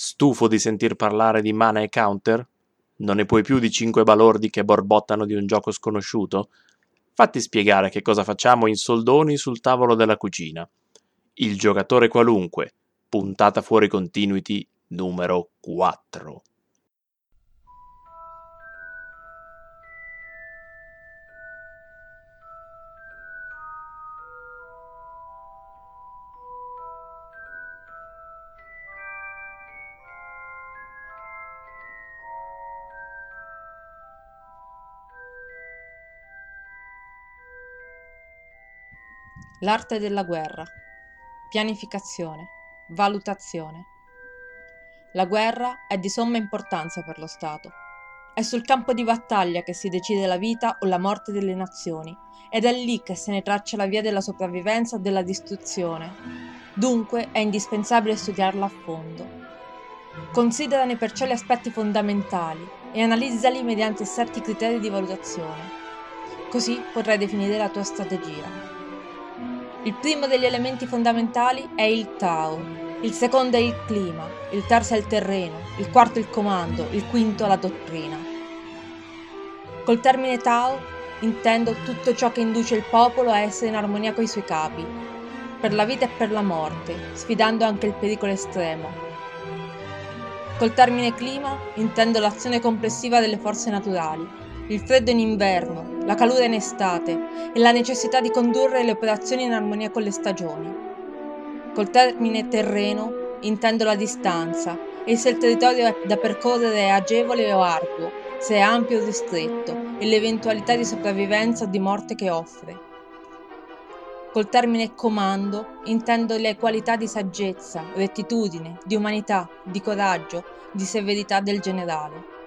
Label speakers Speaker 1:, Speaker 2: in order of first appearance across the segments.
Speaker 1: Stufo di sentir parlare di mana e counter? Non ne puoi più di cinque balordi che borbottano di un gioco sconosciuto? Fatti spiegare che cosa facciamo in soldoni sul tavolo della cucina. Il giocatore qualunque, puntata fuori continuity numero 4.
Speaker 2: L'arte della guerra. Pianificazione. Valutazione. La guerra è di somma importanza per lo Stato. È sul campo di battaglia che si decide la vita o la morte delle nazioni ed è lì che se ne traccia la via della sopravvivenza o della distruzione. Dunque è indispensabile studiarla a fondo. Considerane perciò gli aspetti fondamentali e analizzali mediante certi criteri di valutazione. Così potrai definire la tua strategia. Il primo degli elementi fondamentali è il Tao, il secondo è il clima, il terzo è il terreno, il quarto il comando, il quinto la dottrina. Col termine Tao intendo tutto ciò che induce il popolo a essere in armonia coi suoi capi, per la vita e per la morte, sfidando anche il pericolo estremo. Col termine clima intendo l'azione complessiva delle forze naturali, il freddo in inverno, la calura in estate e la necessità di condurre le operazioni in armonia con le stagioni. Col termine terreno intendo la distanza e se il territorio da percorrere è agevole o arduo, se è ampio o ristretto e l'eventualità di sopravvivenza o di morte che offre. Col termine comando intendo le qualità di saggezza, rettitudine, di umanità, di coraggio, di severità del generale.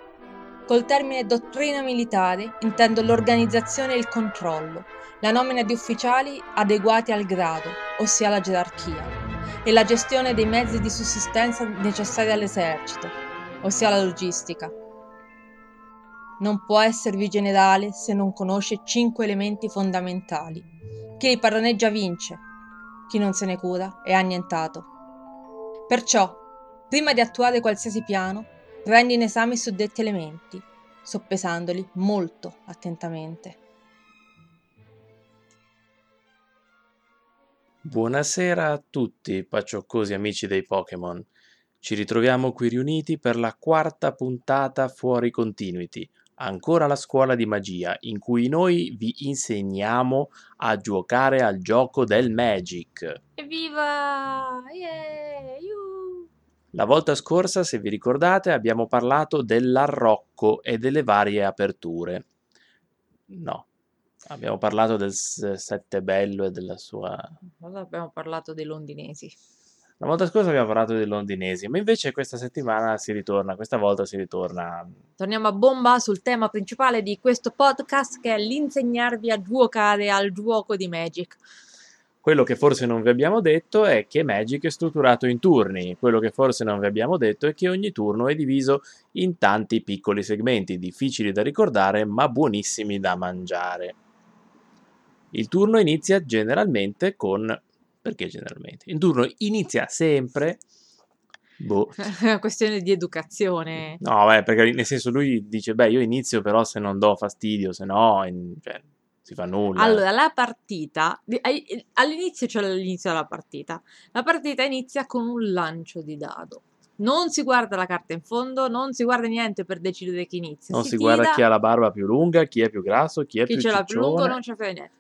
Speaker 2: Col termine dottrina militare intendo l'organizzazione e il controllo, la nomina di ufficiali adeguati al grado, ossia la gerarchia, e la gestione dei mezzi di sussistenza necessari all'esercito, ossia la logistica. Non può esservi generale se non conosce cinque elementi fondamentali. Chi li padroneggia vince, chi non se ne cura è annientato. Perciò, prima di attuare qualsiasi piano, Prendi in esame i suddetti elementi, soppesandoli molto attentamente.
Speaker 1: Buonasera a tutti, paccioccosi amici dei Pokémon. Ci ritroviamo qui riuniti per la quarta puntata fuori Continuity, ancora la scuola di magia, in cui noi vi insegniamo a giocare al gioco del Magic.
Speaker 2: Evviva! Yeah! Yuhu!
Speaker 1: La volta scorsa, se vi ricordate, abbiamo parlato dell'arrocco e delle varie aperture. No, abbiamo parlato del sette bello e della sua...
Speaker 2: Abbiamo parlato dei londinesi.
Speaker 1: La volta scorsa abbiamo parlato dei londinesi, ma invece questa settimana si ritorna, questa volta si ritorna...
Speaker 2: Torniamo a bomba sul tema principale di questo podcast che è l'insegnarvi a giocare al gioco di Magic.
Speaker 1: Quello che forse non vi abbiamo detto è che Magic è strutturato in turni, quello che forse non vi abbiamo detto è che ogni turno è diviso in tanti piccoli segmenti, difficili da ricordare ma buonissimi da mangiare. Il turno inizia generalmente con... perché generalmente? Il turno inizia sempre...
Speaker 2: Boh. È una questione di educazione.
Speaker 1: No, beh, perché nel senso lui dice, beh, io inizio però se non do fastidio, se no... In... Cioè, si fa nulla.
Speaker 2: Allora, la partita, all'inizio c'è l'inizio della partita. La partita inizia con un lancio di dado. Non si guarda la carta in fondo, non si guarda niente per decidere chi inizia.
Speaker 1: Non si, si guarda chi ha la barba più lunga, chi è più grasso, chi è
Speaker 2: chi
Speaker 1: più
Speaker 2: Chi ce l'ha più lungo non c'è niente.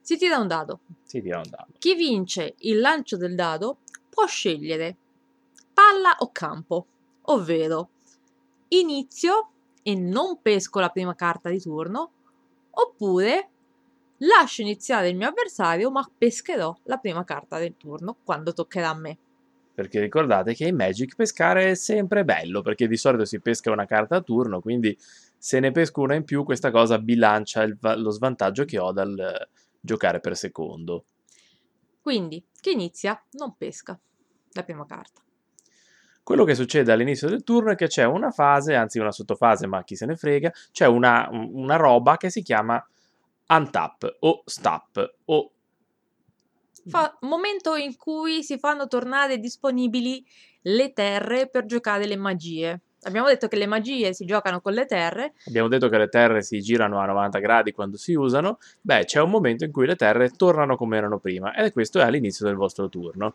Speaker 2: Si tira un dado.
Speaker 1: Si tira un dado.
Speaker 2: Chi vince il lancio del dado può scegliere palla o campo, ovvero inizio e non pesco la prima carta di turno, oppure lascio iniziare il mio avversario ma pescherò la prima carta del turno quando toccherà a me.
Speaker 1: Perché ricordate che in Magic pescare è sempre bello, perché di solito si pesca una carta a turno, quindi se ne pesco una in più questa cosa bilancia il, lo svantaggio che ho dal giocare per secondo.
Speaker 2: Quindi chi inizia non pesca la prima carta.
Speaker 1: Quello che succede all'inizio del turno è che c'è una fase, anzi una sottofase, ma chi se ne frega, c'è una, una roba che si chiama untap o stop o
Speaker 2: Fa, momento in cui si fanno tornare disponibili le terre per giocare le magie. Abbiamo detto che le magie si giocano con le terre.
Speaker 1: Abbiamo detto che le terre si girano a 90 gradi quando si usano. Beh, c'è un momento in cui le terre tornano come erano prima e questo è all'inizio del vostro turno.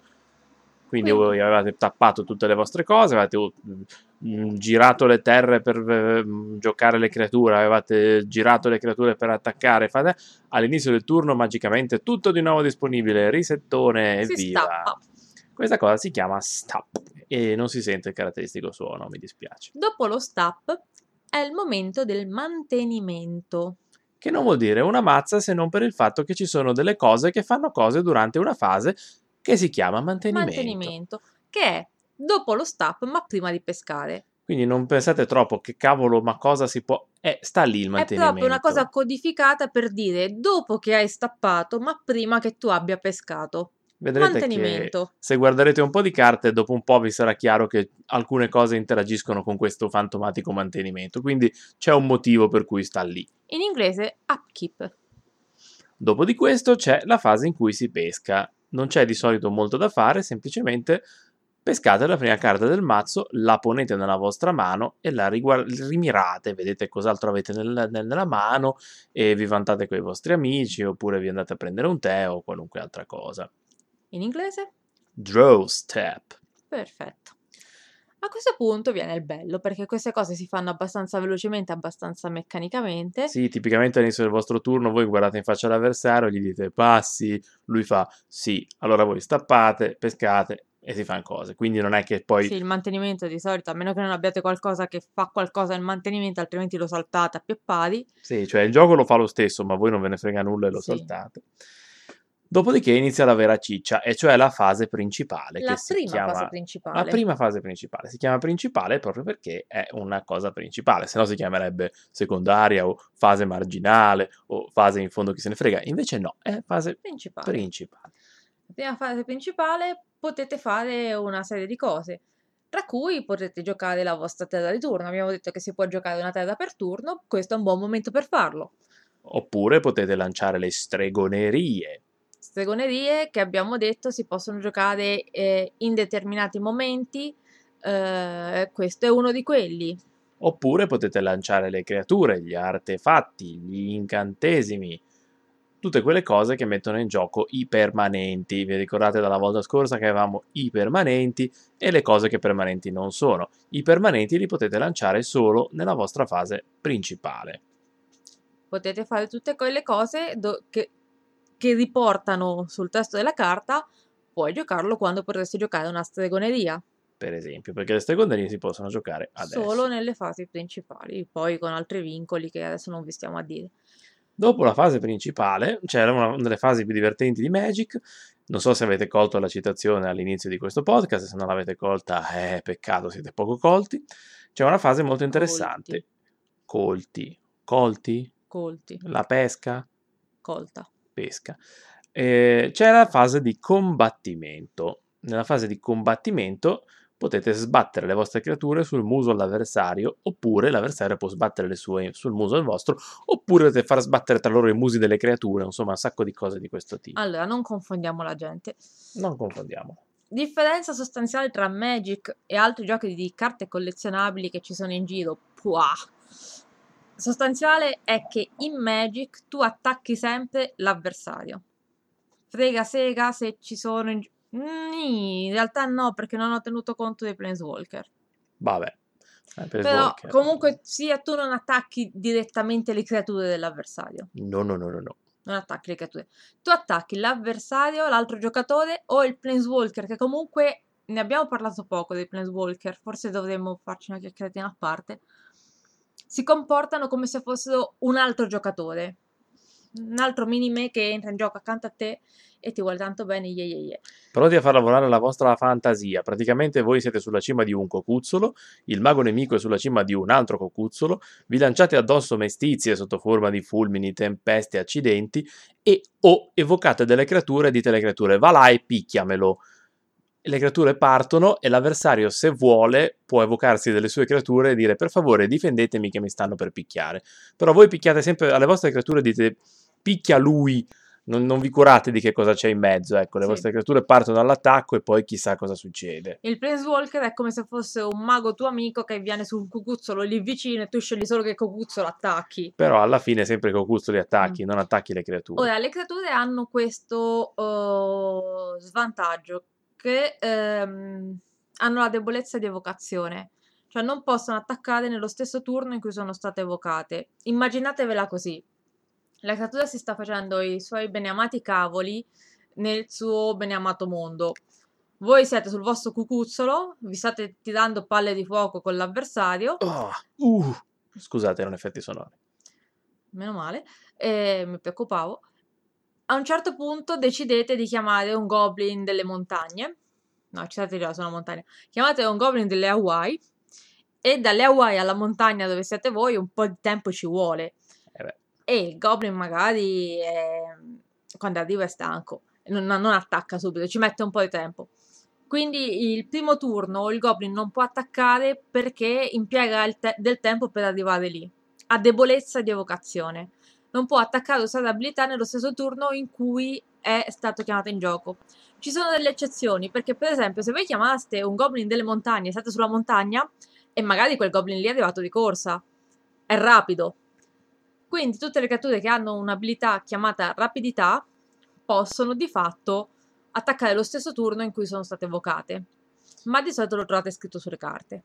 Speaker 1: Quindi, voi avevate tappato tutte le vostre cose, avevate uh, mm, girato le terre per eh, mm, giocare le creature, avevate girato le creature per attaccare. Fate... All'inizio del turno, magicamente, tutto di nuovo disponibile, risettone e via.
Speaker 2: stappa.
Speaker 1: Questa cosa si chiama stap e non si sente il caratteristico suono, mi dispiace.
Speaker 2: Dopo lo stap è il momento del mantenimento.
Speaker 1: Che non vuol dire una mazza se non per il fatto che ci sono delle cose che fanno cose durante una fase che si chiama mantenimento.
Speaker 2: Mantenimento, che è dopo lo stap ma prima di pescare.
Speaker 1: Quindi non pensate troppo che cavolo, ma cosa si può... Eh, sta lì il
Speaker 2: È
Speaker 1: mantenimento.
Speaker 2: proprio una cosa codificata per dire dopo che hai stappato ma prima che tu abbia pescato.
Speaker 1: Vedrete
Speaker 2: mantenimento.
Speaker 1: che se guarderete un po' di carte, dopo un po' vi sarà chiaro che alcune cose interagiscono con questo fantomatico mantenimento. Quindi c'è un motivo per cui sta lì.
Speaker 2: In inglese upkeep.
Speaker 1: Dopo di questo c'è la fase in cui si pesca. Non c'è di solito molto da fare, semplicemente pescate la prima carta del mazzo, la ponete nella vostra mano e la riguar- rimirate, vedete cos'altro avete nel- nel- nella mano e vi vantate con i vostri amici oppure vi andate a prendere un tè o qualunque altra cosa.
Speaker 2: In inglese?
Speaker 1: Draw step.
Speaker 2: Perfetto. A questo punto viene il bello, perché queste cose si fanno abbastanza velocemente, abbastanza meccanicamente.
Speaker 1: Sì, tipicamente all'inizio del vostro turno voi guardate in faccia all'avversario, gli dite passi, lui fa sì, allora voi stappate, pescate e si fanno cose. Quindi non è che poi
Speaker 2: Sì, il mantenimento di solito, a meno che non abbiate qualcosa che fa qualcosa il mantenimento, altrimenti lo saltate a più pari.
Speaker 1: Sì, cioè il gioco lo fa lo stesso, ma voi non ve ne frega nulla e lo
Speaker 2: Sì.
Speaker 1: saltate. Dopodiché inizia la vera ciccia, e cioè la fase principale,
Speaker 2: La
Speaker 1: che si
Speaker 2: prima
Speaker 1: chiama...
Speaker 2: fase
Speaker 1: La
Speaker 2: principale.
Speaker 1: prima fase principale si chiama principale proprio perché è una cosa principale, se no si chiamerebbe secondaria o fase marginale o fase in fondo chi se ne frega. Invece no, è fase
Speaker 2: principale.
Speaker 1: principale.
Speaker 2: La prima fase principale potete fare una serie di cose, tra cui potete giocare la vostra terra di turno. Abbiamo detto che si può giocare una terra per turno, questo è un buon momento per farlo.
Speaker 1: Oppure potete lanciare le stregonerie,
Speaker 2: Stregonerie che abbiamo detto si possono giocare eh, in determinati momenti, eh, questo è uno di quelli.
Speaker 1: oppure potete lanciare le creature, gli artefatti, gli incantesimi, tutte quelle cose che mettono in gioco i permanenti. Vi ricordate dalla volta scorsa che avevamo i permanenti e le cose che permanenti non sono. I permanenti li potete lanciare solo nella vostra fase principale.
Speaker 2: Potete fare tutte quelle cose do- che, che riportano sul testo della carta, puoi giocarlo quando potresti giocare una stregoneria.
Speaker 1: Per esempio, perché le stregonerie si possono giocare adesso.
Speaker 2: Solo nelle fasi principali, poi con altri vincoli che adesso non vi stiamo a dire.
Speaker 1: Dopo la fase principale, c'era una delle fasi più divertenti di Magic. Non so se avete colto la citazione all'inizio di questo podcast, se non l'avete colta, eh, peccato, siete poco colti. C'è una fase molto interessante. Colti. Colti?
Speaker 2: Colti,
Speaker 1: La pesca?
Speaker 2: colta.
Speaker 1: Pesca. Eh, c'è la fase di combattimento. Nella fase di combattimento potete sbattere le vostre creature sul muso all'avversario, oppure l'avversario può sbattere le sue sul muso del vostro, oppure potete far sbattere tra loro i musi delle creature, insomma un sacco di cose di questo tipo.
Speaker 2: Allora, non confondiamo la gente.
Speaker 1: Non confondiamo.
Speaker 2: Differenza sostanziale tra Magic e altri giochi di carte collezionabili che ci sono in giro. Puah. Sostanziale è che in Magic tu attacchi sempre l'avversario. Frega sega se ci sono in, Nì, in realtà no, perché non ho tenuto conto dei Planeswalker.
Speaker 1: Vabbè. Per
Speaker 2: Però comunque sia tu non attacchi direttamente le creature dell'avversario.
Speaker 1: No, no, no, no, no.
Speaker 2: Non attacchi le creature. Tu attacchi l'avversario, l'altro giocatore o il Planeswalker, che comunque ne abbiamo parlato poco dei Planeswalker, forse dovremmo farci una chiacchieratina a parte. Si comportano come se fossero un altro giocatore. Un altro minime che entra in gioco accanto a te e ti vuole tanto bene, yeah, yeah, yeah.
Speaker 1: Pronti a far lavorare la vostra fantasia. Praticamente voi siete sulla cima di un cocuzzolo, il mago nemico è sulla cima di un altro cocuzzolo, vi lanciate addosso mestizie sotto forma di fulmini, tempeste, accidenti e o evocate delle creature e dite alle creature va là e picchiamelo. Le creature partono e l'avversario, se vuole, può evocarsi delle sue creature e dire per favore difendetemi che mi stanno per picchiare. Però voi picchiate sempre alle vostre creature e dite picchia lui, non, non vi curate di che cosa c'è in mezzo, ecco, le
Speaker 2: Sì.
Speaker 1: vostre creature partono dall'attacco e poi chissà cosa succede.
Speaker 2: Il Planeswalker è come se fosse un mago tuo amico che viene sul cucuzzolo lì vicino e tu scegli solo che cucuzzolo attacchi.
Speaker 1: Però alla fine sempre con custo li attacchi, non attacchi le creature.
Speaker 2: Ora, le creature hanno questo eh, svantaggio che ehm, hanno la debolezza di evocazione, cioè non possono attaccare nello stesso turno in cui sono state evocate. Immaginatevela così. La creatura si sta facendo i suoi beneamati cavoli nel suo beneamato mondo. Voi siete sul vostro cucuzzolo, vi state tirando palle di fuoco con l'avversario,
Speaker 1: Oh, uh, scusate, erano effetti sonori.
Speaker 2: meno male, e mi preoccupavo. A un certo punto decidete di chiamare un goblin delle montagne. No, ci siete già sulla montagna. Chiamate un goblin delle Hawaii. E dalle Hawaii alla montagna dove siete voi un po' di tempo ci vuole.
Speaker 1: Eh
Speaker 2: E il goblin magari è- quando arriva è stanco. Non, non attacca subito, ci mette un po' di tempo. Quindi il primo turno il goblin non può attaccare perché impiega te- del tempo per arrivare lì. Ha debolezza di evocazione. Non può attaccare o usare abilità nello stesso turno in cui è stato chiamato in gioco. Ci sono delle eccezioni, perché per esempio se voi chiamaste un goblin delle montagne, siete sulla montagna e magari quel goblin lì è arrivato di corsa, è rapido. Quindi tutte le creature che hanno un'abilità chiamata rapidità possono di fatto attaccare lo stesso turno in cui sono state evocate. Ma di solito lo trovate scritto sulle carte.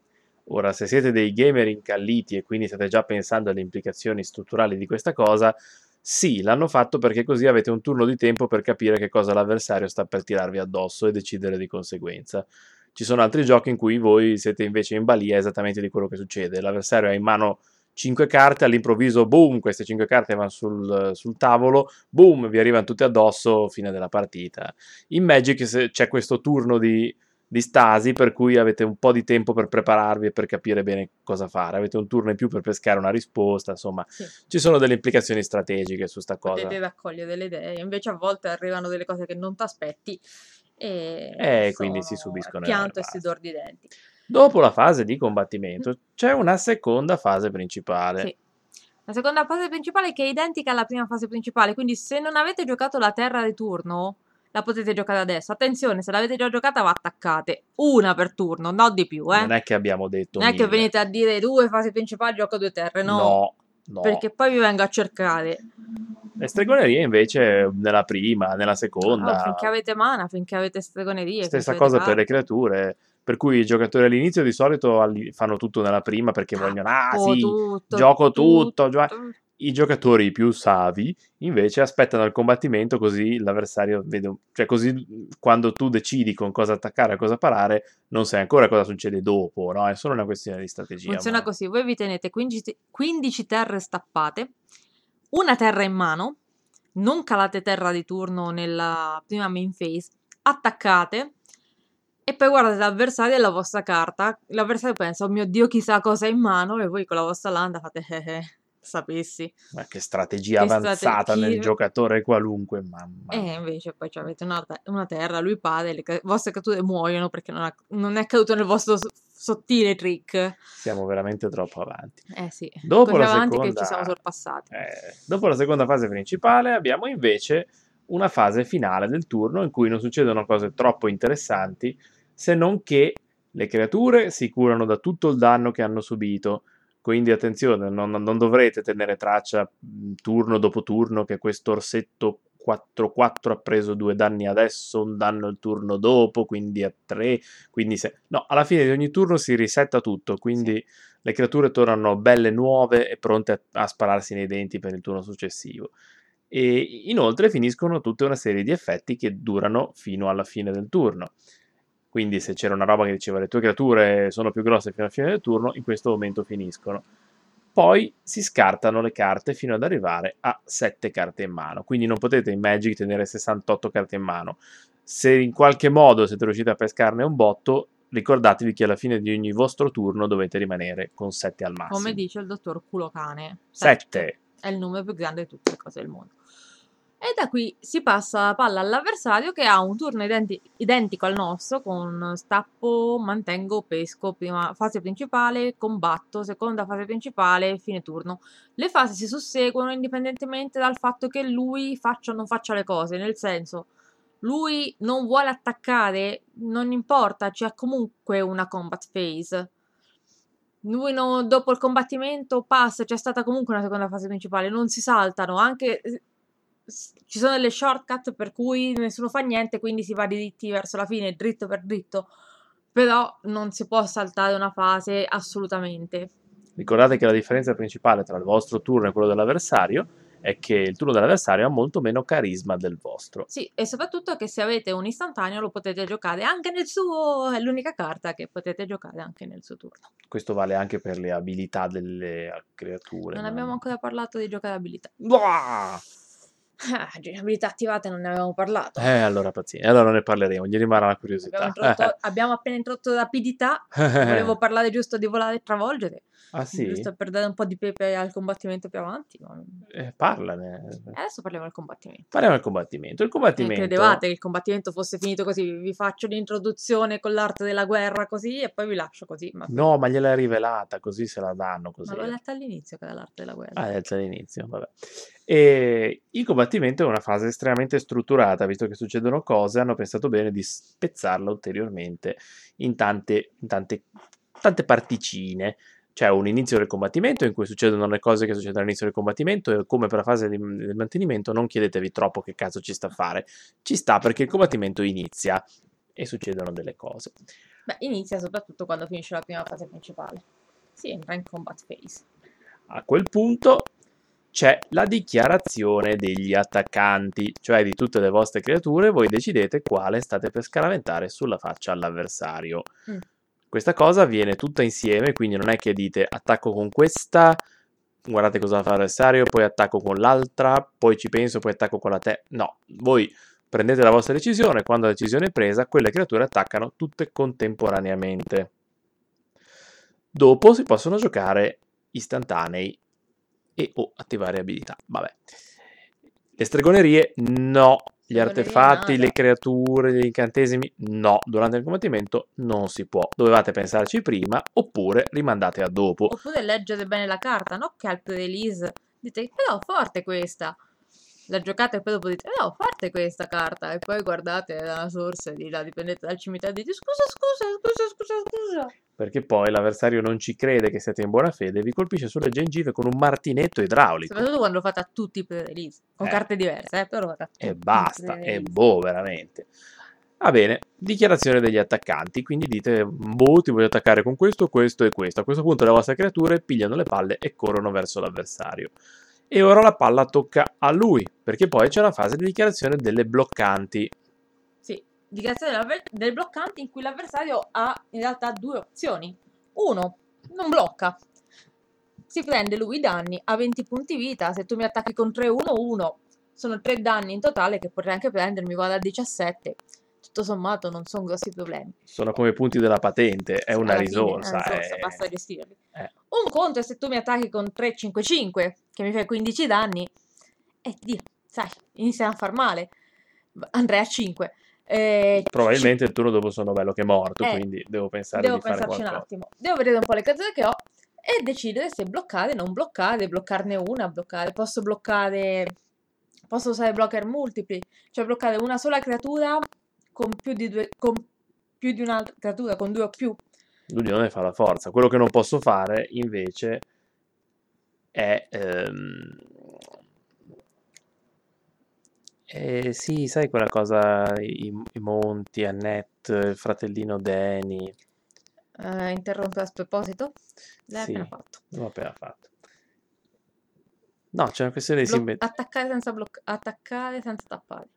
Speaker 1: Ora, se siete dei gamer incalliti e quindi state già pensando alle implicazioni strutturali di questa cosa, sì, l'hanno fatto perché così avete un turno di tempo per capire che cosa l'avversario sta per tirarvi addosso e decidere di conseguenza. Ci sono altri giochi in cui voi siete invece in balia esattamente di quello che succede. L'avversario ha in mano 5 carte, all'improvviso, boom, queste 5 carte vanno sul, sul tavolo, boom, vi arrivano tutte addosso, fine della partita. In Magic c'è questo turno di, di stasi per cui avete un po' di tempo per prepararvi e per capire bene cosa fare. Avete un turno in più per pescare una risposta, insomma,
Speaker 2: Sì.
Speaker 1: ci sono delle implicazioni strategiche su sta cosa.
Speaker 2: Potete raccogliere delle idee, invece a volte arrivano delle cose che non ti aspetti e
Speaker 1: Eh, quindi si subiscono
Speaker 2: pianto e si di denti.
Speaker 1: Dopo la fase di combattimento c'è una seconda fase principale.
Speaker 2: Sì. La seconda fase principale che è identica alla prima fase principale, quindi se non avete giocato la terra di turno, la potete giocare adesso. Attenzione, se l'avete già giocata va attaccate. Una per turno, no di più, eh.
Speaker 1: Non è che abbiamo detto
Speaker 2: Non è che
Speaker 1: mille.
Speaker 2: venite a dire due fasi principali, gioco due terre, no.
Speaker 1: No, no.
Speaker 2: Perché poi vi vengo a cercare.
Speaker 1: Le stregonerie invece nella prima, nella seconda,
Speaker 2: finché avete mana, finché avete stregonerie.
Speaker 1: stessa cosa per le creature. Per cui i giocatori all'inizio di solito fanno tutto nella prima perché vogliono, ah
Speaker 2: Oh,
Speaker 1: sì,
Speaker 2: tutto,
Speaker 1: gioco tutto, gio-
Speaker 2: tutto.
Speaker 1: I giocatori più savi invece aspettano il combattimento così l'avversario vede, cioè così quando tu decidi con cosa attaccare e cosa parare, non sai ancora cosa succede dopo, no? È solo una questione di strategia.
Speaker 2: Funziona
Speaker 1: ma-
Speaker 2: così: voi vi tenete 15, 15 terre stappate, una terra in mano, non calate terra di turno nella prima main phase, attaccate e poi guardate l'avversario e la vostra carta. L'avversario pensa: Oh mio dio, chissà cosa ha in mano, e voi con la vostra landa fate eh eh, sapessi.
Speaker 1: Ma che strategia
Speaker 2: Che
Speaker 1: avanzata
Speaker 2: strategia.
Speaker 1: nel giocatore qualunque, mamma.
Speaker 2: E
Speaker 1: mia.
Speaker 2: invece poi avete una, una terra, lui pade, le vostre creature muoiono perché non, ha- non è caduto nel vostro sottile trick.
Speaker 1: Siamo veramente troppo avanti.
Speaker 2: Eh sì,
Speaker 1: Dopo
Speaker 2: così
Speaker 1: la
Speaker 2: avanti che
Speaker 1: seconda-
Speaker 2: ci siamo sorpassati.
Speaker 1: Eh, dopo la seconda fase principale abbiamo invece una fase finale del turno in cui non succedono cose troppo interessanti se non che le creature si curano da tutto il danno che hanno subito. Quindi attenzione, non, non dovrete tenere traccia mh, turno dopo turno che questo orsetto 4-4 ha preso due danni adesso, un danno il turno dopo, quindi a 3. Quindi se... No, alla fine di ogni turno si risetta tutto, quindi le creature tornano belle nuove e pronte a, a spararsi nei denti per il turno successivo. E inoltre finiscono tutta una serie di effetti che durano fino alla fine del turno. Quindi se c'era una roba che diceva le tue creature sono più grosse fino alla fine del turno, in questo momento finiscono. Poi si scartano le carte fino ad arrivare a 7 carte in mano. Quindi non potete in Magic tenere 68 carte in mano. Se in qualche modo siete riusciti a pescarne un botto, ricordatevi che alla fine di ogni vostro turno dovete rimanere con 7 al massimo.
Speaker 2: Come dice il dottor Culocane,
Speaker 1: 7.
Speaker 2: è il numero più grande di tutte le cose del mondo. E da qui si passa la palla all'avversario che ha un turno identi- identico al nostro con stappo, mantengo, pesco, prima fase principale, combatto, seconda fase principale, fine turno. Le fasi si susseguono indipendentemente dal fatto che lui faccia o non faccia le cose, nel senso lui non vuole attaccare, non importa, c'è comunque una combat phase. Lui no, dopo il combattimento passa, c'è stata comunque una seconda fase principale, non si saltano, anche ci sono delle shortcut per cui nessuno fa niente, quindi si va diritti verso la fine, dritto per dritto, però non si può saltare una fase assolutamente.
Speaker 1: Ricordate che la differenza principale tra il vostro turno e quello dell'avversario è che il turno dell'avversario ha molto meno carisma del vostro.
Speaker 2: Sì, e soprattutto che se avete un istantaneo lo potete giocare anche nel suo... è l'unica carta che potete giocare anche nel suo turno.
Speaker 1: Questo vale anche per le abilità delle creature.
Speaker 2: Non no? abbiamo ancora parlato di giocare abilità.
Speaker 1: Buah!
Speaker 2: Ah, abilità attivate non ne avevamo parlato.
Speaker 1: Eh, allora pazienza, allora ne parleremo, gli rimarrà la curiosità.
Speaker 2: Abbiamo, abbiamo appena introdotto rapidità, volevo parlare giusto di volare e travolgere.
Speaker 1: Ah sì?
Speaker 2: Giusto per dare un po' di pepe al combattimento più avanti. Ma...
Speaker 1: Eh, parlane.
Speaker 2: Adesso parliamo del combattimento.
Speaker 1: Parliamo del combattimento. Il combattimento...
Speaker 2: Eh, credevate che il combattimento fosse finito così? Vi faccio l'introduzione con l'arte della guerra così e poi vi lascio così.
Speaker 1: Ma... No, ma gliel'hai rivelata, così se la danno. Così.
Speaker 2: Ma l'ho letta all'inizio che era l'arte della guerra.
Speaker 1: Ah, l'hai letta all'inizio, vabbè. E il combattimento è una fase estremamente strutturata, visto che succedono cose, hanno pensato bene di spezzarla ulteriormente in tante, in tante, tante particine c'è un inizio del combattimento in cui succedono le cose che succedono all'inizio del combattimento e come per la fase di, del mantenimento non chiedetevi troppo che cazzo ci sta a fare. Ci sta perché il combattimento inizia e succedono delle cose.
Speaker 2: Beh, inizia soprattutto quando finisce la prima fase principale. Si entra in combat phase.
Speaker 1: A quel punto c'è la dichiarazione degli attaccanti, cioè di tutte le vostre creature, voi decidete quale state per scaraventare sulla faccia all'avversario. Mm. Questa cosa avviene tutta insieme, quindi non è che dite attacco con questa, guardate cosa fa l'avversario, poi attacco con l'altra, poi ci penso, poi attacco con la te. No, voi prendete la vostra decisione, quando la decisione è presa, quelle creature attaccano tutte contemporaneamente. Dopo si possono giocare istantanei e o attivare abilità. Vabbè. Le stregonerie no, gli artefatti, le creature, gli incantesimi, no, durante il combattimento non si può. Dovevate pensarci prima oppure rimandate a dopo.
Speaker 2: Oppure leggere bene la carta, no? Che al pre-release dite, però forte questa la giocate e poi dopo dite, no, forte questa carta, e poi guardate la source di là, dipendete dal cimitero e dite, scusa, scusa, scusa, scusa, scusa.
Speaker 1: Perché poi l'avversario non ci crede che siete in buona fede e vi colpisce sulle gengive con un martinetto idraulico.
Speaker 2: Soprattutto quando lo fate a tutti i pre-release, con eh. carte diverse, eh, però lo fate a tutti
Speaker 1: E basta, e boh, veramente. Va bene, dichiarazione degli attaccanti, quindi dite, boh, ti voglio attaccare con questo, questo e questo. A questo punto le vostre creature pigliano le palle e corrono verso l'avversario e ora la palla tocca a lui, perché poi c'è la fase di dichiarazione delle bloccanti.
Speaker 2: Dichiarazione delle bloccanti in cui l'avversario ha in realtà due opzioni. Uno, non blocca. Si prende lui i danni, ha 20 punti vita, se tu mi attacchi con 3-1-1, sono 3 danni in totale che potrei anche prendermi, vado a 17 tutto sommato non sono grossi problemi.
Speaker 1: Sono come i punti della patente, è una risorsa.
Speaker 2: Fine, è una risorsa, basta gestirli. Eh. Un conto è se tu mi attacchi con 3-5-5, che mi fai 15 danni, e Dio, sai, iniziano a far male. Andrei a 5.
Speaker 1: Eh, Probabilmente il turno dopo sono bello che è morto, eh, quindi devo pensare devo di qualcosa. un attimo.
Speaker 2: Devo vedere un po' le carte che ho e decidere se bloccare, non bloccare, bloccarne una, bloccare. Posso bloccare... Posso usare blocker multipli, cioè bloccare una sola creatura con più di, due, con più di una creatura, con due o più.
Speaker 1: L'unione fa la forza. Quello che non posso fare invece è... Ehm... Eh, sì, sai quella cosa, i, i monti, Annette, il fratellino Danny.
Speaker 2: Uh, interrompo a sproposito? L'hai sì, appena fatto.
Speaker 1: L'ho appena fatto. No, c'è una questione di
Speaker 2: Blo- simmetria. Attaccare senza, bloc- attaccare senza tappare.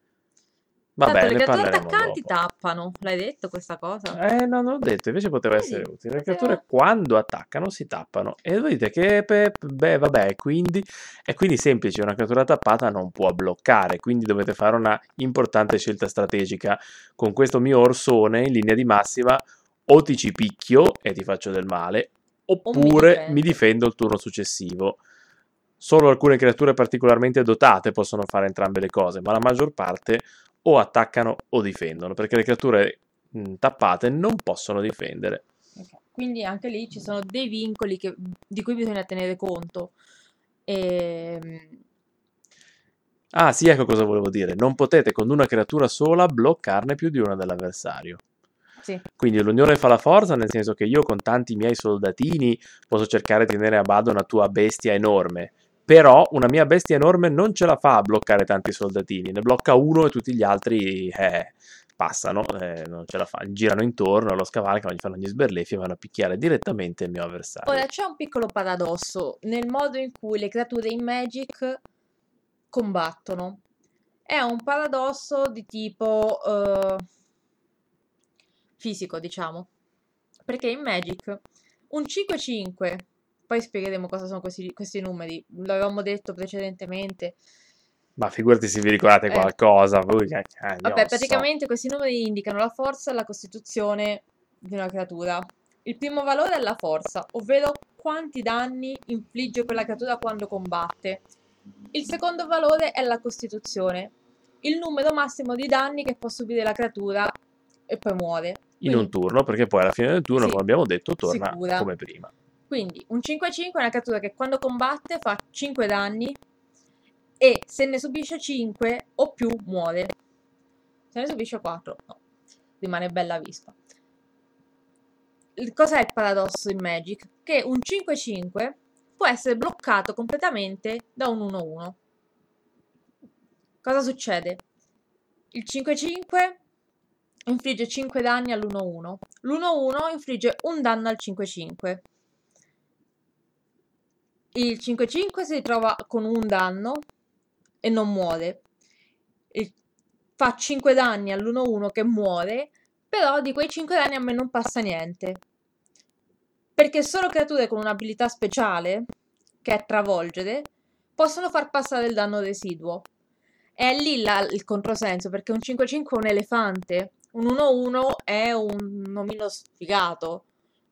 Speaker 1: Vabbè,
Speaker 2: Tanto le creature
Speaker 1: attaccanti
Speaker 2: dopo. tappano, l'hai detto questa cosa?
Speaker 1: Eh, no, non l'ho detto, invece poteva Vedi, essere utile. Le creature poteva... quando attaccano si tappano. E voi dite che, beh, vabbè, quindi... È quindi semplice, una creatura tappata non può bloccare, quindi dovete fare una importante scelta strategica. Con questo mio orsone, in linea di massima, o ti ci picchio e ti faccio del male, oppure mi difendo. mi difendo il turno successivo. Solo alcune creature particolarmente dotate possono fare entrambe le cose, ma la maggior parte o attaccano o difendono, perché le creature mh, tappate non possono difendere.
Speaker 2: Ok, Quindi anche lì ci sono dei vincoli che- di cui bisogna tenere conto. Ehm,
Speaker 1: Ah, sì, ecco cosa volevo dire. Non potete con una creatura sola bloccarne più di una dell'avversario.
Speaker 2: sì,
Speaker 1: Quindi l'unione fa la forza, nel senso che io con tanti miei soldatini posso cercare di tenere a bado una tua bestia enorme. Però una mia bestia enorme non ce la fa a bloccare tanti soldatini, ne blocca uno e tutti gli altri eh, passano, eh, non ce la fa, girano intorno, lo scavalcano, gli fanno gli sberleffi e vanno a picchiare direttamente il mio avversario.
Speaker 2: Ora c'è un piccolo paradosso nel modo in cui le creature in Magic combattono. È un paradosso di tipo eh, fisico, diciamo. Perché in Magic un 5-5, poi spiegheremo cosa sono questi, questi numeri, l'avevamo detto precedentemente.
Speaker 1: Ma figurati se vi ricordate
Speaker 2: Eh.
Speaker 1: qualcosa, voi che cagno
Speaker 2: Vabbè, praticamente questi numeri indicano la forza e la costituzione di una creatura. Il primo valore è la forza, ovvero quanti danni infligge quella creatura quando combatte. Il secondo valore è la costituzione, il numero massimo di danni che può subire la creatura e poi muore.
Speaker 1: in un
Speaker 2: Quindi-
Speaker 1: turno, perché poi alla fine del turno,
Speaker 2: Sì,
Speaker 1: come abbiamo detto, torna
Speaker 2: sicura.
Speaker 1: come prima.
Speaker 2: Quindi un 5-5 è una creatura che quando combatte fa 5 danni e se ne subisce 5 o più muore. Se ne subisce 4, no, rimane bella vispa. Il- Cos'è il paradosso in Magic? Che un 5-5 può essere bloccato completamente da un 1-1. Cosa succede? Il 5-5 infligge 5 danni all'1-1. L'1-1 infligge un danno al 5-5. Il 5-5 si ritrova con un danno e non muore. Il- fa 5 danni all'1-1 che muore, però di quei 5 danni a me non passa niente. Perché solo creature con un'abilità speciale, che è travolgere, possono far passare il danno residuo. È lì la- il controsenso, perché un 5-5 è un elefante, un 1-1 è un omino sfigato.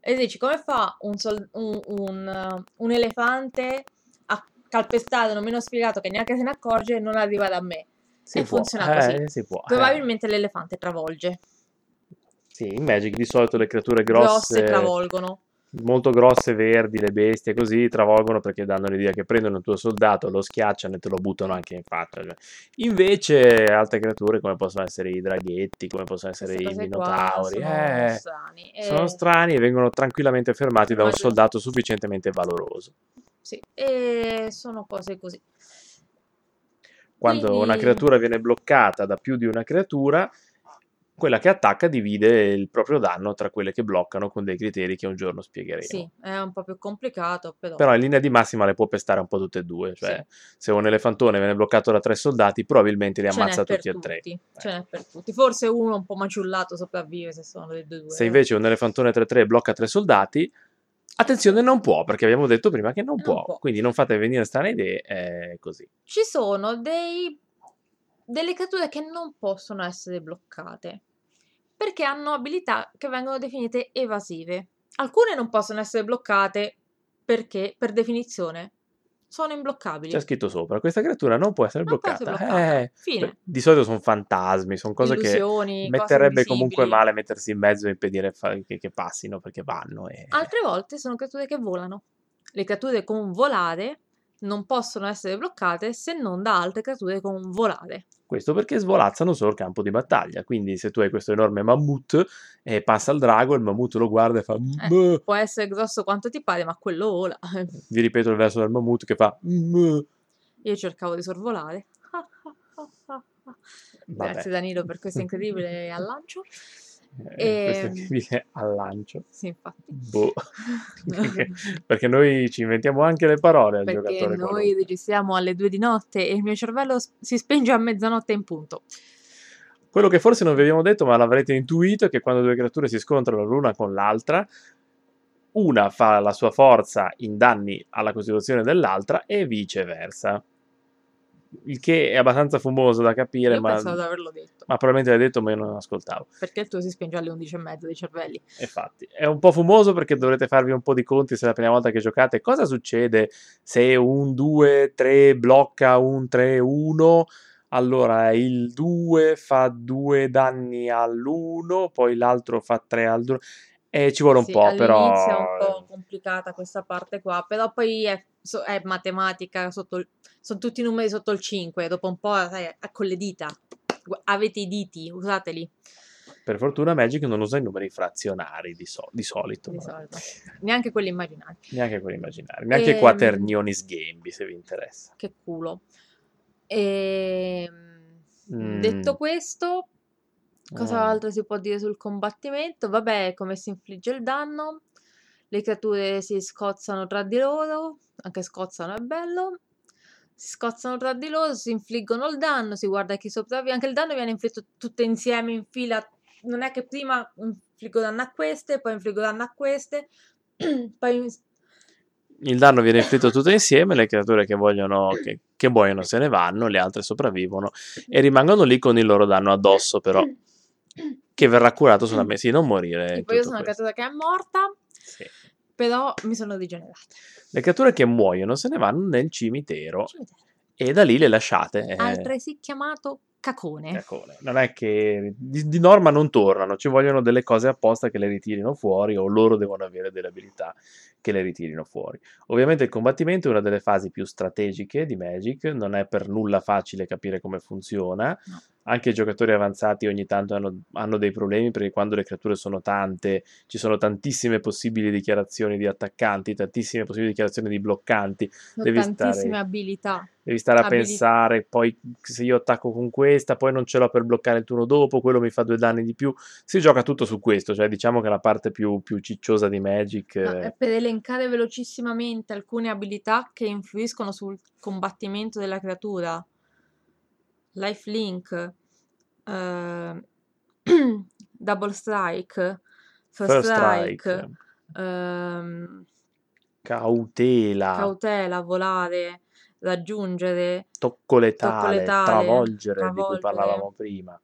Speaker 2: E dici, come fa un, sol- un- un, eh, un elefante a calpestare un omino sfigato che neanche se ne accorge e non arriva da me?
Speaker 1: Si
Speaker 2: E
Speaker 1: può,
Speaker 2: funziona
Speaker 1: eh,
Speaker 2: così.
Speaker 1: si può, eh.
Speaker 2: Probabilmente l'elefante travolge.
Speaker 1: Sì, in Magic di solito le creature
Speaker 2: Grosse
Speaker 1: grosse,
Speaker 2: travolgono.
Speaker 1: Molto grosse, verdi, le bestie così, travolgono perché danno l'idea che prendono il tuo soldato, lo schiacciano e te lo buttano anche in faccia. cioè. Invece altre creature come possono essere i draghetti, come possono essere i minotauri,
Speaker 2: sono
Speaker 1: eh,
Speaker 2: strani.
Speaker 1: sono
Speaker 2: E-
Speaker 1: strani e vengono tranquillamente fermati da un soldato sufficientemente valoroso.
Speaker 2: Sì, e sono cose così.
Speaker 1: Quando una
Speaker 2: Quindi-
Speaker 1: creatura viene bloccata da più di una creatura, quella che attacca divide il proprio danno tra quelle che bloccano con dei criteri che un giorno spiegheremo.
Speaker 2: Sì, è un po' più complicato, però.
Speaker 1: Però in linea di massima le può pestare un po' tutte e due. Cioè, se un elefantone viene bloccato da tre soldati, probabilmente li
Speaker 2: ce
Speaker 1: ammazza tutti e tre.
Speaker 2: tutti. Ce n'è per tutti. Forse uno un po' maciullato sopravvive se sono le due.
Speaker 1: Se invece un elefantone 3-3 blocca tre soldati, attenzione, non può, perché abbiamo detto prima che non,
Speaker 2: Non
Speaker 1: può.
Speaker 2: può.
Speaker 1: Quindi non fate venire strane idee, è così.
Speaker 2: Ci sono dei... delle creature che non possono essere bloccate perché hanno abilità che vengono definite evasive. Alcune non possono essere bloccate perché, per definizione, sono imbloccabili.
Speaker 1: C'è scritto sopra, questa creatura non può essere
Speaker 2: Non può
Speaker 1: bloccata.
Speaker 2: essere bloccata.
Speaker 1: Eh,
Speaker 2: Fine.
Speaker 1: Di solito sono fantasmi, sono cose che
Speaker 2: Illusioni, cose
Speaker 1: metterebbe comunque
Speaker 2: invisibili.
Speaker 1: male mettersi in mezzo e impedire che, che passino perché vanno. E...
Speaker 2: Altre volte sono creature che volano. Le creature con volare non possono essere bloccate se non da altre creature con volare.
Speaker 1: Questo perché svolazzano solo il campo di battaglia. Quindi se tu hai questo enorme mammut e passa il drago, il mammut lo guarda e fa... "Mh".
Speaker 2: Può essere grosso quanto ti pare, ma quello vola.
Speaker 1: Vi ripeto il verso del mammut che fa... "Mh".
Speaker 2: Io cercavo di sorvolare.
Speaker 1: Vabbè.
Speaker 2: Grazie Danilo per questo incredibile allancio.
Speaker 1: Eh, questo
Speaker 2: Ehm.
Speaker 1: incredibile al lancio.
Speaker 2: Sì, infatti.
Speaker 1: Boh. perché, perché noi ci inventiamo anche le parole al
Speaker 2: Perché
Speaker 1: giocatore
Speaker 2: noi
Speaker 1: qualunque.
Speaker 2: registriamo alle due di notte e il mio cervello si spenge a mezzanotte in punto.
Speaker 1: Quello che forse non vi abbiamo detto, ma l'avrete intuito, è che quando due creature si scontrano l'una con l'altra, una fa la sua forza in danni alla costituzione dell'altra e viceversa. Il che è abbastanza fumoso da capire,
Speaker 2: Io
Speaker 1: ma,
Speaker 2: pensavo di averlo detto.
Speaker 1: ma probabilmente l'hai detto, ma io non ascoltavo.
Speaker 2: Perché il tuo si spinge alle 11 e mezza dei cervelli.
Speaker 1: Infatti, è un po' fumoso perché dovrete farvi un po' di conti se è la prima volta che giocate. Cosa succede se un 2-3 blocca un 3-1? Allora il 2 fa 2 danni all'1, poi l'altro fa 3 al 2. E ci vuole un
Speaker 2: Sì,
Speaker 1: po', però.
Speaker 2: all'inizio è un po' complicata questa parte qua, però poi è, è matematica, sotto il- sono tutti numeri sotto il 5, dopo un po' sai, con le dita. Avete i diti, usateli
Speaker 1: Per fortuna Magic non usa i numeri frazionari di, so- di solito,
Speaker 2: di solito, neanche quelli immaginari.
Speaker 1: neanche quelli immaginari, neanche i quaternioni sgambi se vi interessa.
Speaker 2: Che culo. Ehm,
Speaker 1: Mm.
Speaker 2: Detto questo, cosa
Speaker 1: Mm.
Speaker 2: altro si può dire sul combattimento? Vabbè, come si infligge il danno. Le creature si scozzano tra di loro, anche scozzano è bello. Si scozzano tra di loro, si infliggono il danno, si guarda chi sopravvive. Anche il danno viene inflitto tutte insieme in fila. Non è che prima infliggo danno a queste, poi infliggo danno a queste, poi
Speaker 1: Il danno viene inflitto tutto insieme, le creature che vogliono, che, che muoiono se ne vanno, le altre sopravvivono e rimangono lì con il loro danno addosso, però, che verrà curato solamente di non morire. in
Speaker 2: Tipo io
Speaker 1: tutto
Speaker 2: sono una
Speaker 1: questo.
Speaker 2: creatura che è morta,
Speaker 1: Sì.
Speaker 2: però mi sono rigenerata.
Speaker 1: Le creature che muoiono se ne vanno nel cimitero
Speaker 2: Cimitero.
Speaker 1: e da lì le lasciate. eh,
Speaker 2: Altresì chiamato cacone.
Speaker 1: cacone. Non è che di, di norma non tornano, ci vogliono delle cose apposta che le ritirino fuori o loro devono avere delle abilità che le ritirino fuori. Ovviamente il combattimento è una delle fasi più strategiche di Magic, non è per nulla facile capire come funziona.
Speaker 2: No.
Speaker 1: Anche i giocatori avanzati ogni tanto hanno, hanno dei problemi perché quando le creature sono tante ci sono tantissime possibili dichiarazioni di attaccanti, tantissime possibili dichiarazioni di bloccanti.
Speaker 2: Sono
Speaker 1: devi
Speaker 2: tantissime
Speaker 1: stare-
Speaker 2: abilità.
Speaker 1: Devi stare a
Speaker 2: Abili-
Speaker 1: pensare, poi se io attacco con questa, poi non ce l'ho per bloccare il turno dopo, quello mi fa due danni di più. Si gioca tutto su questo, cioè diciamo che la parte più, più cicciosa di Magic.
Speaker 2: No,
Speaker 1: eh,
Speaker 2: è per elencare velocissimamente alcune abilità che influiscono sul combattimento della creatura. Lifelink, eh, Double Strike, First,
Speaker 1: First
Speaker 2: Strike,
Speaker 1: Strike,
Speaker 2: ehm,
Speaker 1: cautela,
Speaker 2: cautela, volare, raggiungere.
Speaker 1: tocco letale,
Speaker 2: tocco letale,
Speaker 1: travolgere, di cui
Speaker 2: travolgere.
Speaker 1: parlavamo prima.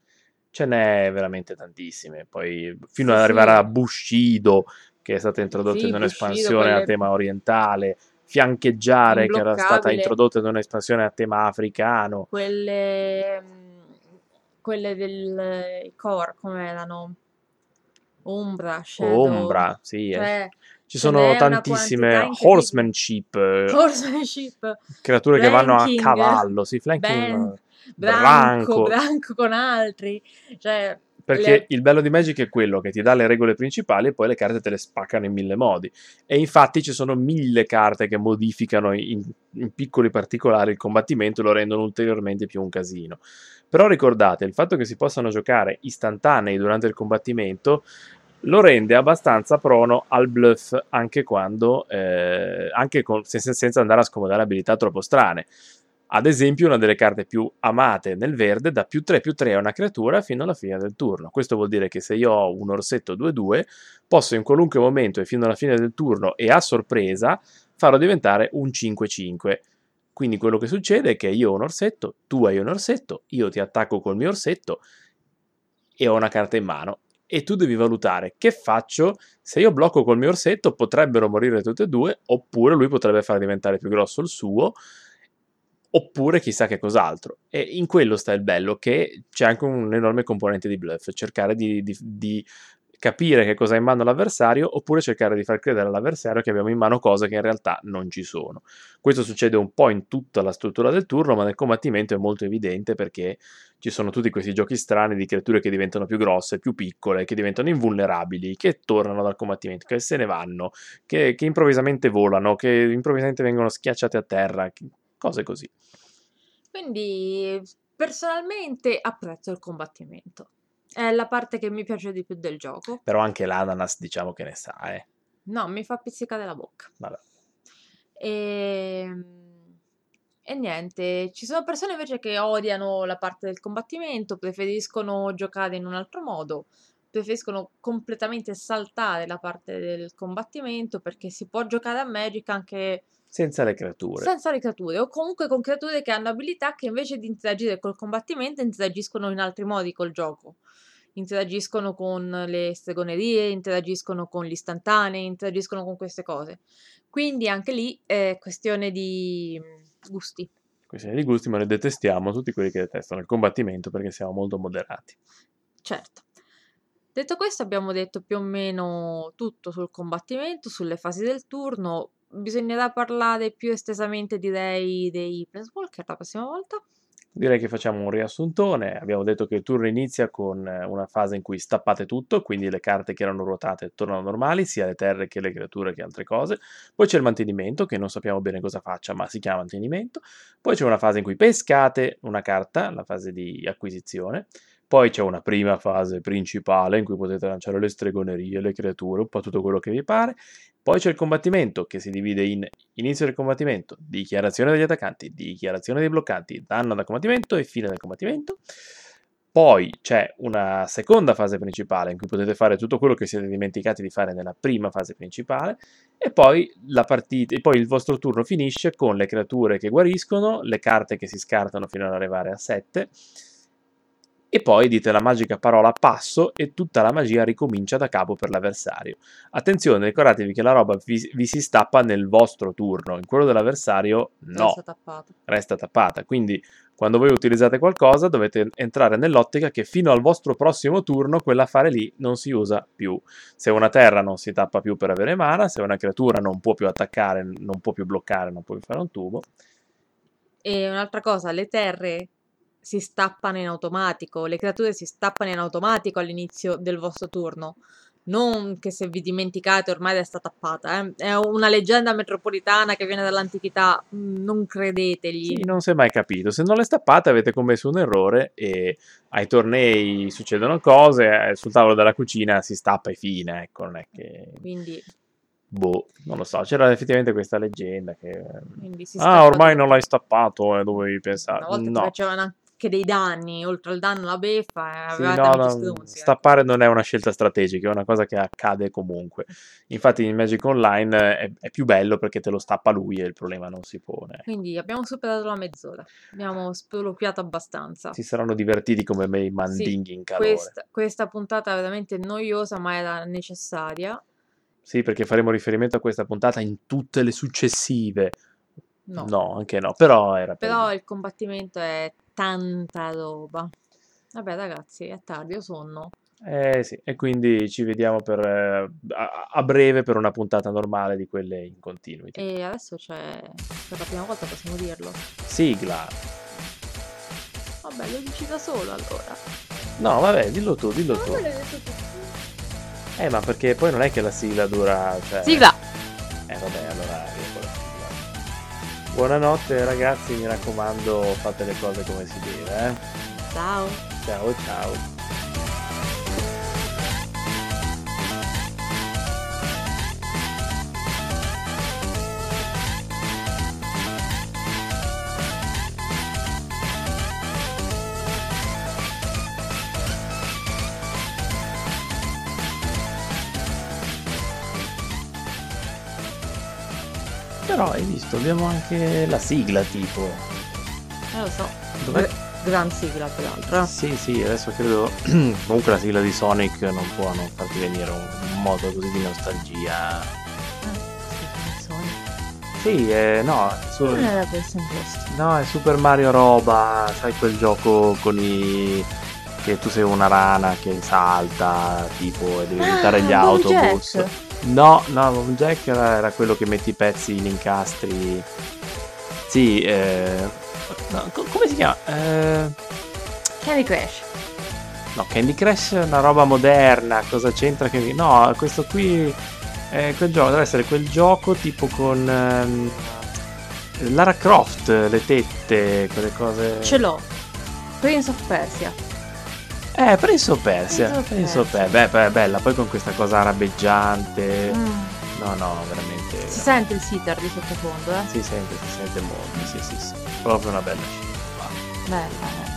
Speaker 1: Ce n'è veramente tantissime. Poi fino
Speaker 2: Sì,
Speaker 1: ad arrivare
Speaker 2: sì.
Speaker 1: a Bushido, che è stata introdotta
Speaker 2: Sì,
Speaker 1: in un'espansione a
Speaker 2: quelle-
Speaker 1: tema orientale, fiancheggiare, che era stata introdotta in un'espansione a tema africano.
Speaker 2: Quelle, mm, quelle del i core, come erano? Umbra, Shadow.
Speaker 1: Ombra, sì. eh.
Speaker 2: Cioè,
Speaker 1: Ci
Speaker 2: ce n'è
Speaker 1: sono tantissime horsemanship, eh,
Speaker 2: horsemanship,
Speaker 1: creature che vanno a cavallo, sì, flanking,
Speaker 2: ben-
Speaker 1: eh,
Speaker 2: branco,
Speaker 1: branco.
Speaker 2: branco con altri. Cioè,
Speaker 1: Perché
Speaker 2: le-
Speaker 1: il bello di Magic è quello che ti dà le regole principali e poi le carte te le spaccano in mille modi. E infatti ci sono mille carte che modificano in, in piccoli particolari il combattimento e lo rendono ulteriormente più un casino. Però ricordate, il fatto che si possano giocare istantanei durante il combattimento lo rende abbastanza prono al bluff anche quando, eh, anche con- se- se- senza andare a scomodare abilità troppo strane. Ad esempio, una delle carte più amate nel verde dà più 3 più 3 a una creatura fino alla fine del turno. Questo vuol dire che se io ho un orsetto 2-2, posso in qualunque momento e fino alla fine del turno e a sorpresa farlo diventare un 5-5. Quindi quello che succede è che io ho un orsetto, tu hai un orsetto, io ti attacco col mio orsetto e ho una carta in mano. E tu devi valutare che faccio se io blocco col mio orsetto, potrebbero morire tutte e due, oppure lui potrebbe far diventare più grosso il suo, oppure chissà che cos'altro. E in quello sta il bello, che c'è anche un enorme componente di bluff, cercare di, di- di capire che cosa ha in mano l'avversario, oppure cercare di far credere all'avversario che abbiamo in mano cose che in realtà non ci sono. Questo succede un po' in tutta la struttura del turno, ma nel combattimento è molto evidente perché ci sono tutti questi giochi strani di creature che diventano più grosse, più piccole, che diventano invulnerabili, che tornano dal combattimento, che se ne vanno, che, che improvvisamente volano, che improvvisamente vengono schiacciate a terra, cose così.
Speaker 2: Quindi, personalmente apprezzo il combattimento. È la parte che mi piace di più del gioco.
Speaker 1: Però anche l'ananas diciamo che ne sa, eh.
Speaker 2: No, mi fa pizzicare la bocca.
Speaker 1: Vabbè.
Speaker 2: E, e niente, ci sono persone invece che odiano la parte del combattimento, preferiscono giocare in un altro modo. preferiscono completamente saltare la parte del combattimento perché si può giocare a Magic anche
Speaker 1: senza le creature.
Speaker 2: senza le creature o comunque con creature che hanno abilità che invece di interagire col combattimento interagiscono in altri modi col gioco. Interagiscono con le stregonerie, interagiscono con gli istantanei, interagiscono con queste cose. Quindi anche lì è questione di mm, gusti.
Speaker 1: Questione di gusti, ma noi detestiamo tutti quelli che detestano il combattimento perché siamo molto moderati.
Speaker 2: Certo. Detto questo, abbiamo detto più o meno tutto sul combattimento, sulle fasi del turno. Bisognerà parlare più estesamente, direi, dei Planeswalker la prossima volta.
Speaker 1: Direi che facciamo un riassuntone. Abbiamo detto che il turno inizia con eh, una fase in cui stappate tutto, quindi le carte che erano ruotate tornano normali, sia le terre che le creature che altre cose. Poi c'è il mantenimento, che non sappiamo bene cosa faccia, ma si chiama mantenimento. Poi c'è una fase in cui pescate una carta, la fase di acquisizione. Poi c'è una prima fase principale in cui potete lanciare le stregonerie, le creature, un po' tutto quello che vi pare. Poi c'è il combattimento che si divide in inizio del combattimento, dichiarazione degli attaccanti, dichiarazione dei bloccanti, danno da combattimento e fine del combattimento. Poi c'è una seconda fase principale in cui potete fare tutto quello che siete dimenticati di fare nella prima fase principale e poi, partita, e poi il vostro turno finisce con le creature che guariscono, le carte che si scartano fino ad arrivare a 7 e poi dite la magica parola passo e tutta la magia ricomincia da capo per l'avversario. Attenzione, ricordatevi che la roba vi, vi si stappa nel vostro turno, in quello dell'avversario no,
Speaker 2: Resta tappata.
Speaker 1: resta tappata. Quindi quando voi utilizzate qualcosa dovete entrare nell'ottica che fino al vostro prossimo turno quell'affare lì non si usa più. Se una terra non si tappa più per avere mana, se una creatura non può più attaccare, non può più bloccare, non può più fare un tubo,
Speaker 2: E un'altra cosa, le terre si stappano in automatico, le creature si stappano in automatico all'inizio del vostro turno. Non che se vi dimenticate ormai resta tappata, eh. è una leggenda metropolitana che viene dall'antichità, mm, non credetegli.
Speaker 1: Sì, non si è mai capito. Se non le stappate avete commesso un errore e ai tornei succedono cose, eh, sul tavolo della cucina si stappa e fine, ecco, non è che...
Speaker 2: Quindi,
Speaker 1: Boh, non lo so, c'era effettivamente questa leggenda che... Ah, ormai
Speaker 2: tutto.
Speaker 1: non l'hai stappato e dovevi
Speaker 2: Una
Speaker 1: pensare...
Speaker 2: volta ti
Speaker 1: No,
Speaker 2: facevano anche dei danni, oltre al danno la beffa, e
Speaker 1: Sì, no, no,
Speaker 2: eh.
Speaker 1: stappare non è una scelta strategica, è una cosa che accade comunque. Infatti in Magic Online è, è più bello perché te lo stappa lui e il problema non si pone.
Speaker 2: Quindi abbiamo superato la mezz'ora, abbiamo sproloquiato abbastanza.
Speaker 1: Si saranno divertiti come me i mandinghi in calore.
Speaker 2: Questa, questa puntata è veramente noiosa, ma era necessaria.
Speaker 1: Sì, perché faremo riferimento a questa puntata in tutte le successive.
Speaker 2: No.
Speaker 1: anche no, però era per
Speaker 2: Però il combattimento è tanta roba. Vabbè, ragazzi, è tardi, io sonno.
Speaker 1: Eh sì, e quindi ci vediamo per, eh, a, a breve per una puntata normale di quelle in continuity.
Speaker 2: E adesso c'è. Per la prima volta possiamo dirlo.
Speaker 1: Sigla.
Speaker 2: Vabbè, lo dici da solo allora.
Speaker 1: No, vabbè, dillo tu, dillo
Speaker 2: detto tu.
Speaker 1: Eh, ma perché poi non è che la sigla dura... Cioè...
Speaker 2: Sigla!
Speaker 1: Buonanotte ragazzi, mi raccomando, fate le cose come si deve, eh.
Speaker 2: Ciao!
Speaker 1: Ciao, ciao. Però visto, abbiamo anche la sigla tipo.
Speaker 2: Eh, lo so.
Speaker 1: Dov'è?
Speaker 2: Gr- gran sigla, peraltro.
Speaker 1: Sì, sì, adesso credo. Comunque la sigla di Sonic non può non farti venire un, modo così di nostalgia.
Speaker 2: Sì, canzoni.
Speaker 1: Sì, eh, no, su-
Speaker 2: Non era questo imposto.
Speaker 1: no, è Super Mario roba, sai quel gioco con i. che tu sei una rana che salta, tipo, e devi
Speaker 2: Ah,
Speaker 1: evitare gli
Speaker 2: Boom
Speaker 1: autobus.
Speaker 2: Jack.
Speaker 1: No, no, Boom Jack era, era quello che metti i pezzi in incastri. Sì, eh. no, co- come si chiama? Eh.
Speaker 2: Candy Crash.
Speaker 1: No, Candy Crush è una roba moderna, cosa c'entra che... No, questo qui è quel gioco, deve essere quel gioco tipo con ehm, Lara Croft, le tette, quelle cose...
Speaker 2: Ce l'ho. Prince of Persia.
Speaker 1: Eh, Prince of Persia, Prince of
Speaker 2: Persia.
Speaker 1: Persia. Beh, beh, bella, poi con questa cosa arabeggiante...
Speaker 2: Mm.
Speaker 1: No, no, veramente...
Speaker 2: Si sente il sitar di sottofondo, eh?
Speaker 1: Si sente, si sente molto, sì, sì, sì. Proprio una bella scena.
Speaker 2: Bella, eh.
Speaker 1: Figa.